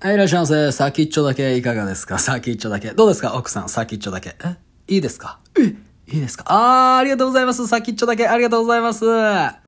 はい、いらっしゃいませ。先っちょだけいかがですか？先っちょだけ。どうですか？奥さん、先っちょだけ。え？いいですか？え？いいですか？あー、ありがとうございます。先っちょだけ。ありがとうございます。